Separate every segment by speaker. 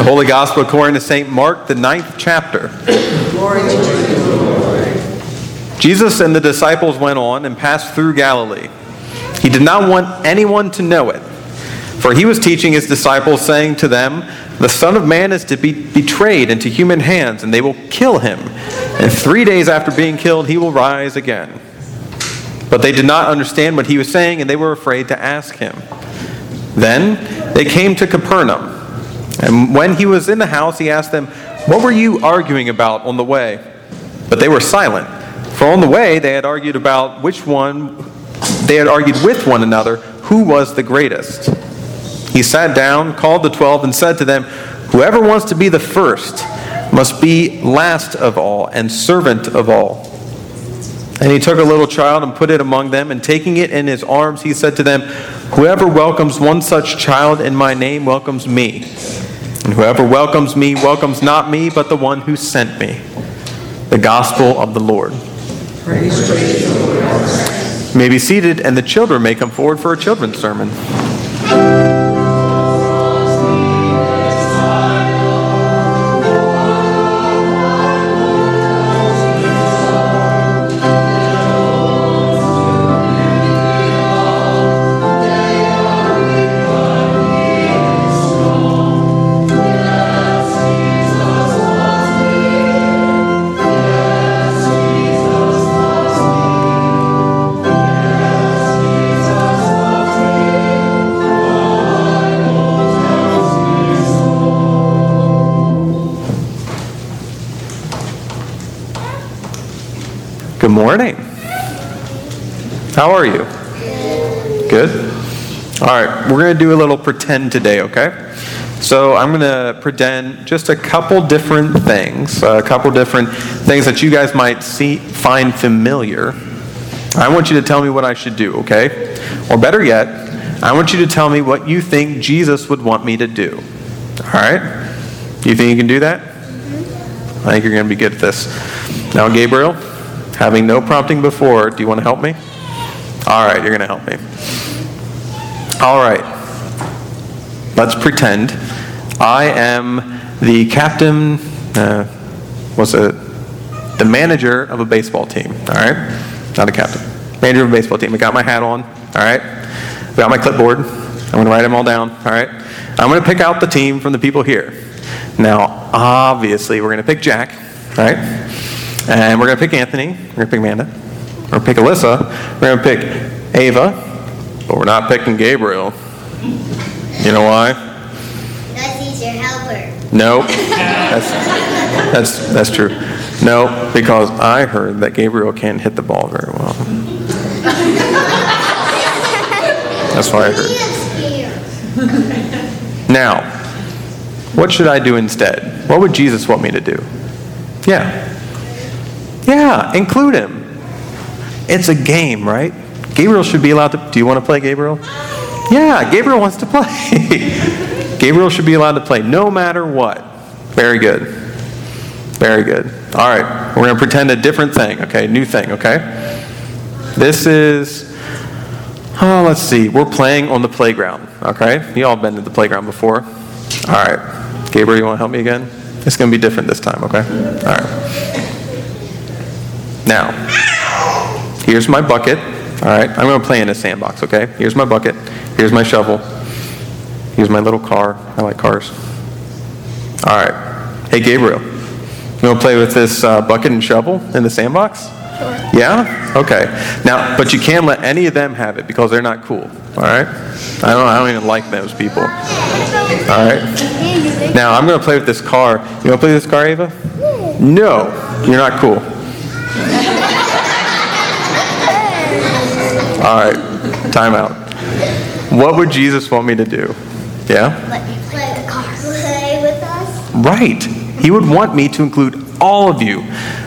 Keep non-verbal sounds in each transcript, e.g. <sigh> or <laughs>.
Speaker 1: The Holy Gospel according to St. Mark, the ninth chapter. Jesus and the disciples went on and passed through Galilee. He did not want anyone to know it, for he was teaching his disciples, saying to them, The Son of Man is to be betrayed into human hands, and they will kill him. And three days after being killed, he will rise again. But they did not understand what he was saying, and they were afraid to ask him. Then they came to Capernaum. And when he was in the house, he asked them, What were you arguing about on the way? But they were silent. For on the way, they had argued about which one, they had argued with one another who was the greatest. He sat down, called the twelve, and said to them, Whoever wants to be the first must be last of all and servant of all. And he took a little child and put it among them, and taking it in his arms, he said to them, Whoever welcomes one such child in my name welcomes me. And whoever welcomes me welcomes not me, but the one who sent me. The gospel of the Lord.
Speaker 2: Praise
Speaker 1: you may be seated, and the children may come forward for a children's sermon. Morning. How are you? Good? All right, we're going to do a little pretend today, okay? So I'm going to pretend just a couple different things, a couple different things that you guys might see find familiar. I want you to tell me what I should do, okay? Or better yet, I want you to tell me what you think Jesus would want me to do. All right? You think you can do that? I think you're going to be good at this. Now, Gabriel, having no prompting before, do you want to help me? All right, you're going to help me. All right. Let's pretend I am the captain, uh, what's it? The manager of a baseball team. All right? Not a captain. Manager of a baseball team. I got my hat on. All right? I got my clipboard. I'm going to write them all down. All right? I'm going to pick out the team from the people here. Now, obviously, we're going to pick Jack. Right? And we're going to pick Anthony. We're going to pick Amanda. We're going to pick Alyssa. We're going to pick Ava. But we're not picking Gabriel. You know why?
Speaker 3: Because he's your helper.
Speaker 1: No. That's, that's, that's true. No, because I heard that Gabriel can't hit the ball very well. That's why I heard. Now, what should I do instead? What would Jesus want me to do? Yeah. Yeah, include him. It's a game, right? Gabriel should be allowed to. Do you want to play, Gabriel? Yeah, Gabriel wants to play. <laughs> Gabriel should be allowed to play no matter what. Very good. Very good. All right, we're going to pretend a different thing, okay? New thing, okay? This is, oh, let's see. We're playing on the playground, okay? You all been to the playground before. All right. Gabriel, you want to help me again? It's going to be different this time, okay? All right. Now, here's my bucket. All right, I'm going to play in a sandbox, okay? Here's my bucket. Here's my shovel. Here's my little car. I like cars. All right. Hey, Gabriel, you want to play with this uh, bucket and shovel in the sandbox?
Speaker 3: Sure.
Speaker 1: Yeah? Okay. Now, but you can't let any of them have it because they're not cool. All right? I don't, I don't even like those people. All right? Now, I'm going to play with this car. You want to play with this car, Ava? No, you're not cool. <laughs> All right, time out. What would Jesus want me to do? Yeah?
Speaker 3: Let you play the car play with us?
Speaker 1: Right. He would want me to include all of you,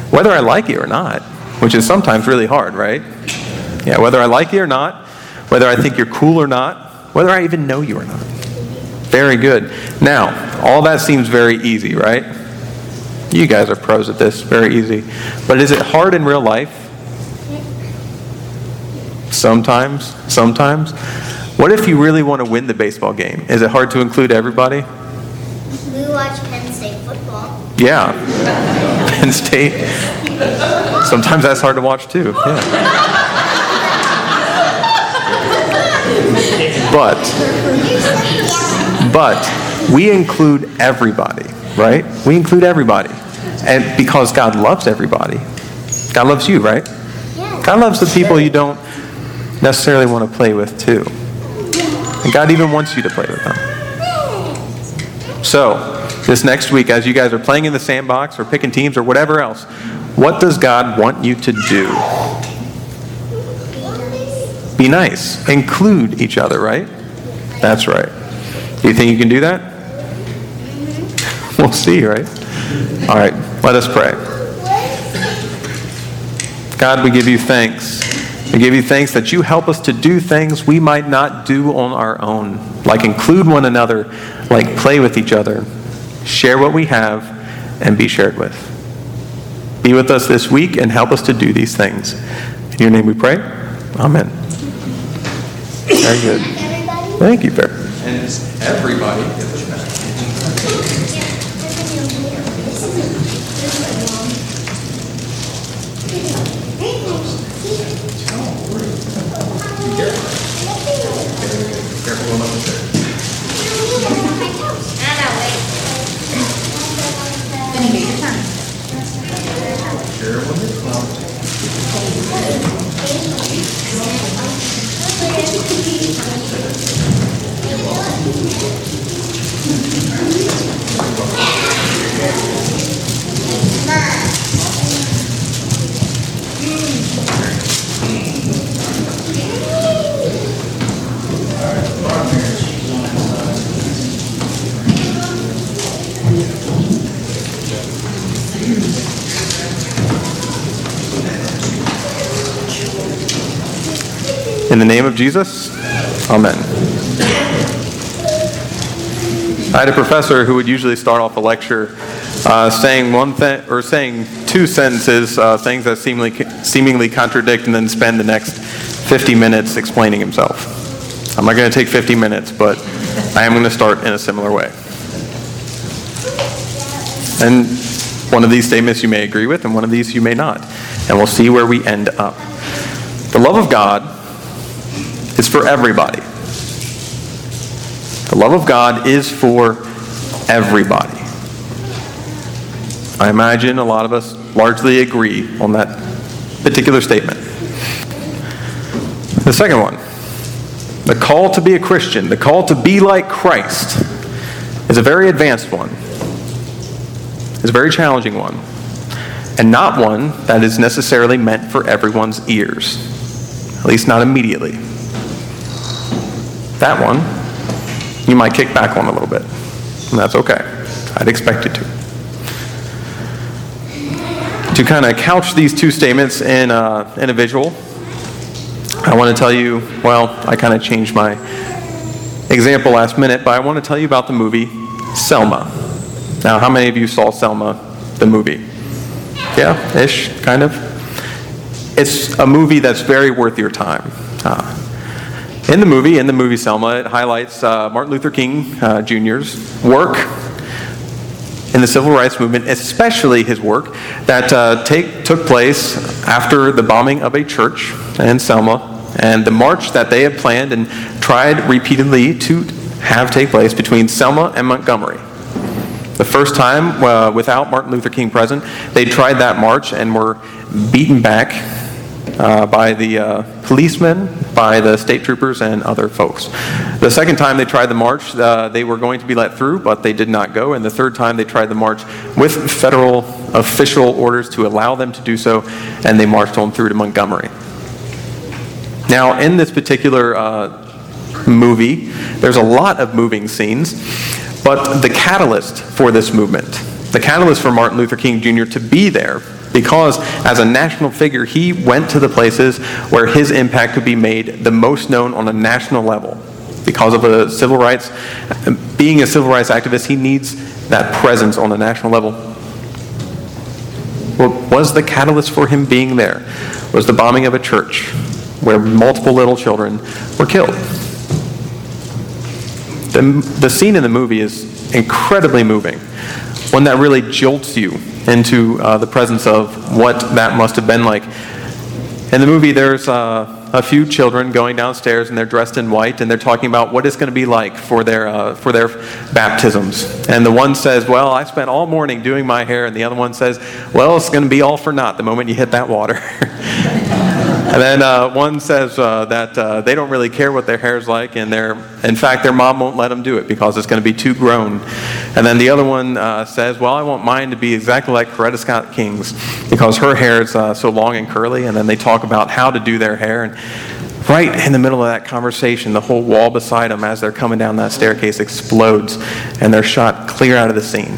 Speaker 1: whether I like it or not, which is sometimes really hard, right? Yeah, whether I like you or not, whether I think you're cool or not, whether I even know you or not. Very good. Now, all that seems very easy, right? You guys are pros at this, very easy. But is it hard in real life? Sometimes, sometimes. What if you really want to win the baseball game? Is it hard to include everybody?
Speaker 3: We watch Penn State football.
Speaker 1: Yeah. <laughs> Penn State. Sometimes that's hard to watch too. Yeah. But but we include everybody, right? We include everybody. And because God loves everybody. God loves you, right?
Speaker 3: Yeah.
Speaker 1: God loves the people you don't necessarily want to play with too. And God even wants you to play with them. So, this next week, as you guys are playing in the sandbox or picking teams or whatever else, what does God want you to do? Be nice. Include each other, right? That's right. Do you think you can do that? We'll see, right? All right, let us pray. God, we give you thanks. We give you thanks that you help us to do things we might not do on our own, like include one another, like play with each other, share what we have, and be shared with. Be with us this week and help us to do these things. In your name we pray. Amen. Very good.
Speaker 3: Everybody?
Speaker 1: Thank you, Bear. And everybody the name of Jesus, Amen. I had a professor who would usually start off a lecture uh, saying one thing or saying two sentences, uh, things that seemingly seemingly contradict, and then spend the next 50 minutes explaining himself. I'm not going to take 50 minutes, but I am going to start in a similar way. And one of these statements you may agree with, and one of these you may not. And we'll see where we end up. The love of God is for everybody. The love of God is for everybody. I imagine a lot of us largely agree on that particular statement. The second one, the call to be a Christian, the call to be like Christ, is a very advanced one. It's a very challenging one, and not one that is necessarily meant for everyone's ears, at least not immediately. That one, you might kick back on a little bit, and that's okay. I'd expect you to. To kind of couch these two statements in, uh, in a visual, I want to tell you, well, I kind of changed my example last minute, but I want to tell you about the movie Selma. Now, how many of you saw Selma, the movie? Yeah, ish, kind of. It's a movie that's very worth your time. Uh, in the movie, in the movie Selma, it highlights uh, Martin Luther King uh, Jr.'s work in the civil rights movement, especially his work that uh, take, took place after the bombing of a church in Selma and the march that they had planned and tried repeatedly to have take place between Selma and Montgomery. The first time, uh, without Martin Luther King present, they tried that march and were beaten back uh, by the uh, policemen, by the state troopers, and other folks. The second time they tried the march, uh, they were going to be let through, but they did not go. And the third time they tried the march with federal official orders to allow them to do so, and they marched on through to Montgomery. Now, in this particular uh, movie, there's a lot of moving scenes, but the catalyst for this movement, the catalyst for Martin Luther King Jr. to be there, because as a national figure, he went to the places where his impact could be made the most known on a national level. Because of a civil rights, being a civil rights activist, he needs that presence on a national level. What was the catalyst for him being there? Was the bombing of a church where multiple little children were killed. The, the scene in the movie is incredibly moving, one that really jolts you into uh, the presence of what that must have been like. In the movie, there's uh, a few children going downstairs and they're dressed in white and they're talking about what it's going to be like for their, uh, for their baptisms. And the one says, Well, I spent all morning doing my hair. And the other one says, Well, it's going to be all for naught the moment you hit that water. <laughs> And then uh, one says uh, that uh, they don't really care what their hair is like, and they're, in fact, their mom won't let them do it because it's going to be too grown. And then the other one uh, says, Well, I want mine to be exactly like Coretta Scott King's because her hair is uh, so long and curly. And then they talk about how to do their hair. And right in the middle of that conversation, the whole wall beside them as they're coming down that staircase explodes, and they're shot clear out of the scene.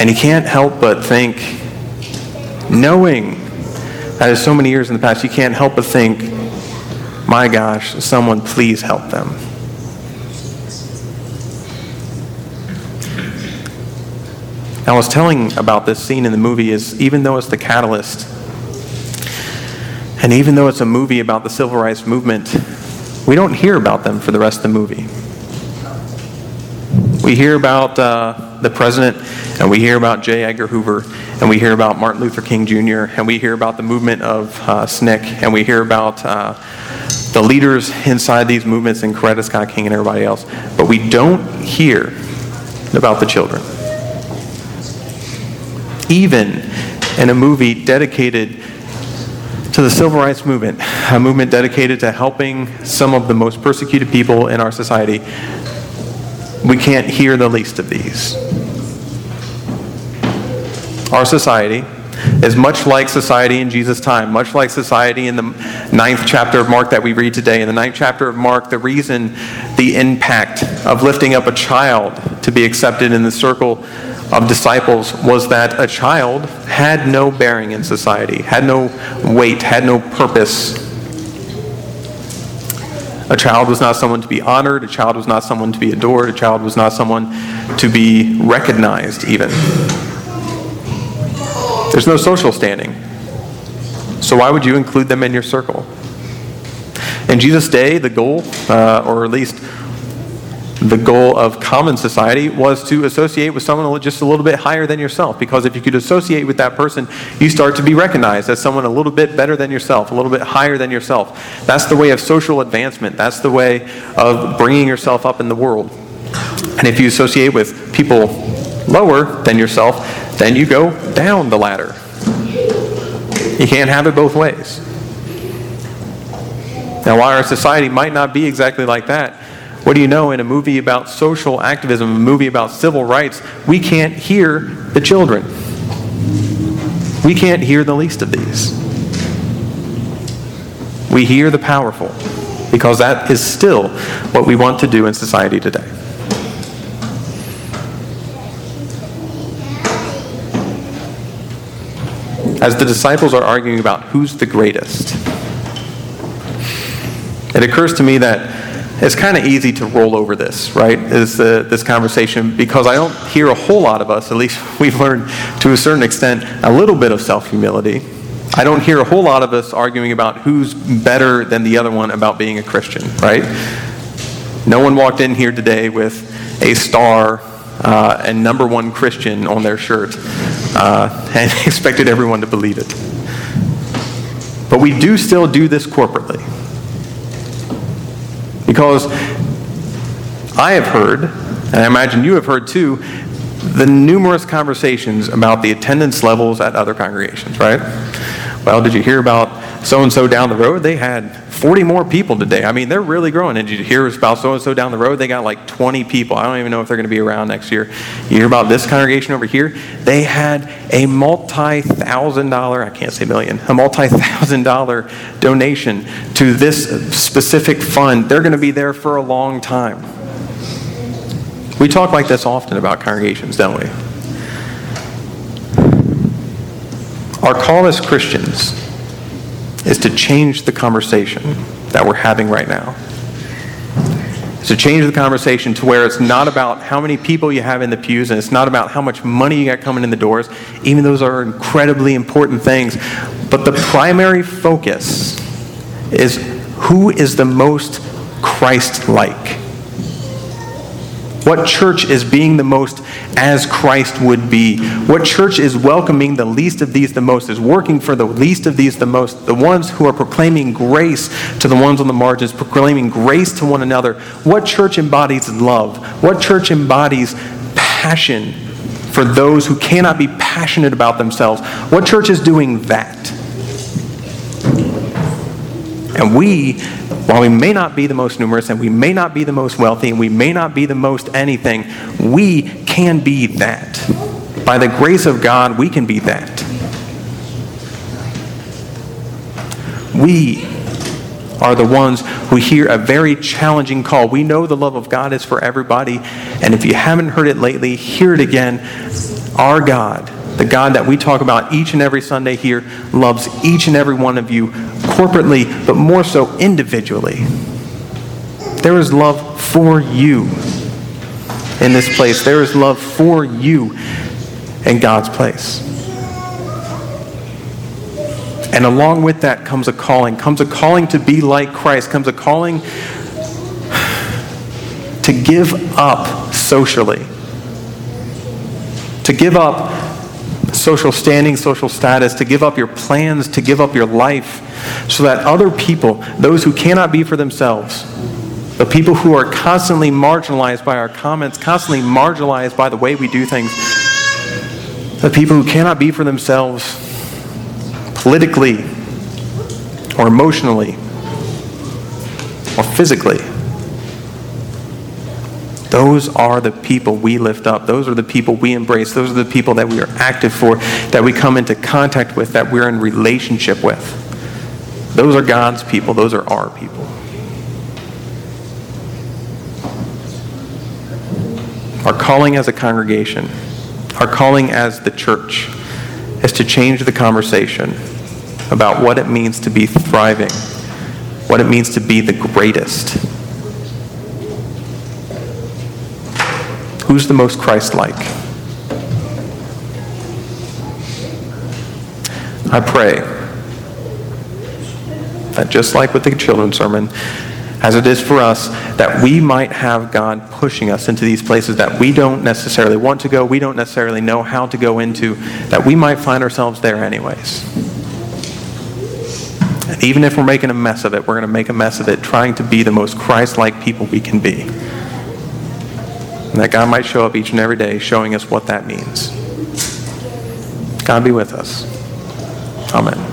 Speaker 1: And you can't help but think, knowing that is so many years in the past, you can't help but think, my gosh, someone please help them. I was telling about this scene in the movie is even though it's the catalyst, and even though it's a movie about the civil rights movement, we don't hear about them for the rest of the movie. We hear about uh, the president, and we hear about J. Edgar Hoover, and we hear about Martin Luther King Jr., and we hear about the movement of uh, SNCC, and we hear about uh, the leaders inside these movements and Coretta Scott King and everybody else. But we don't hear about the children. Even in a movie dedicated to the civil rights movement, a movement dedicated to helping some of the most persecuted people in our society, we can't hear the least of these. Our society is much like society in Jesus' time, much like society in the ninth chapter of Mark that we read today. In the ninth chapter of Mark, the reason, the impact of lifting up a child to be accepted in the circle of disciples was that a child had no bearing in society, had no weight, had no purpose. A child was not someone to be honored, a child was not someone to be adored, a child was not someone to be recognized, even. There's no social standing. So why would you include them in your circle? In Jesus' day, the goal, uh, or at least the goal of common society, was to associate with someone just a little bit higher than yourself. Because if you could associate with that person, you start to be recognized as someone a little bit better than yourself, a little bit higher than yourself. That's the way of social advancement. That's the way of bringing yourself up in the world. And if you associate with people lower than yourself, then you go down the ladder. You can't have it both ways. Now, while our society might not be exactly like that, what do you know? In a movie about social activism, a movie about civil rights, we can't hear the children. We can't hear the least of these. We hear the powerful because that is still what we want to do in society today. As the disciples are arguing about who's the greatest, it occurs to me that it's kind of easy to roll over this, right? Is the, this conversation because I don't hear a whole lot of us. At least <laughs> we've learned to a certain extent a little bit of self humility. I don't hear a whole lot of us arguing about who's better than the other one about being a Christian, right? No one walked in here today with a star uh, and number one Christian on their shirt uh, <laughs> and expected everyone to believe it. But we do still do this corporately. Because I have heard, and I imagine you have heard too, the numerous conversations about the attendance levels at other congregations, right? Well, did you hear about so and so down the road? They had 40 more people today. I mean, they're really growing. And you hear about so and so down the road? They got like 20 people. I don't even know if they're going to be around next year. You hear about this congregation over here? They had a multi thousand dollar, I can't say million, a multi thousand dollar donation to this specific fund. They're going to be there for a long time. We talk like this often about congregations, don't we? Our call as Christians is to change the conversation that we're having right now. It's to change the conversation to where it's not about how many people you have in the pews and it's not about how much money you got coming in the doors, even those are incredibly important things. But the primary focus is who is the most Christ like. What church is being the most as Christ would be? What church is welcoming the least of these the most, is working for the least of these the most, the ones who are proclaiming grace to the ones on the margins, proclaiming grace to one another? What church embodies love? What church embodies passion for those who cannot be passionate about themselves? What church is doing that? And we, while we may not be the most numerous and we may not be the most wealthy and we may not be the most anything, we can be that. By the grace of God, we can be that. We are the ones who hear a very challenging call. We know the love of God is for everybody, and if you haven't heard it lately, hear it again. Our God, the God that we talk about each and every Sunday here, loves each and every one of you corporately, but more so individually. There is love for you in this place, there is love for you in God's place. And along with that comes a calling, comes a calling to be like Christ, comes a calling to give up socially, to give up social standing, social status, to give up your plans, to give up your life, so that other people, those who cannot be for themselves, the people who are constantly marginalized by our comments, constantly marginalized by the way we do things, the people who cannot be for themselves politically or emotionally or physically. Those are the people we lift up. Those are the people we embrace. Those are the people that we are active for, that we come into contact with, that we're in relationship with. Those are God's people. Those are our people. Our calling as a congregation, our calling as the church, is to change the conversation about what it means to be thriving, what it means to be the greatest. Who's the most Christ like? I pray that just like with the children's sermon, as it is for us, that we might have God pushing us into these places that we don't necessarily want to go, we don't necessarily know how to go into, that we might find ourselves there anyways. And even if we're making a mess of it, we're going to make a mess of it trying to be the most Christ like people we can be. And that God might show up each and every day showing us what that means. God be with us. Amen.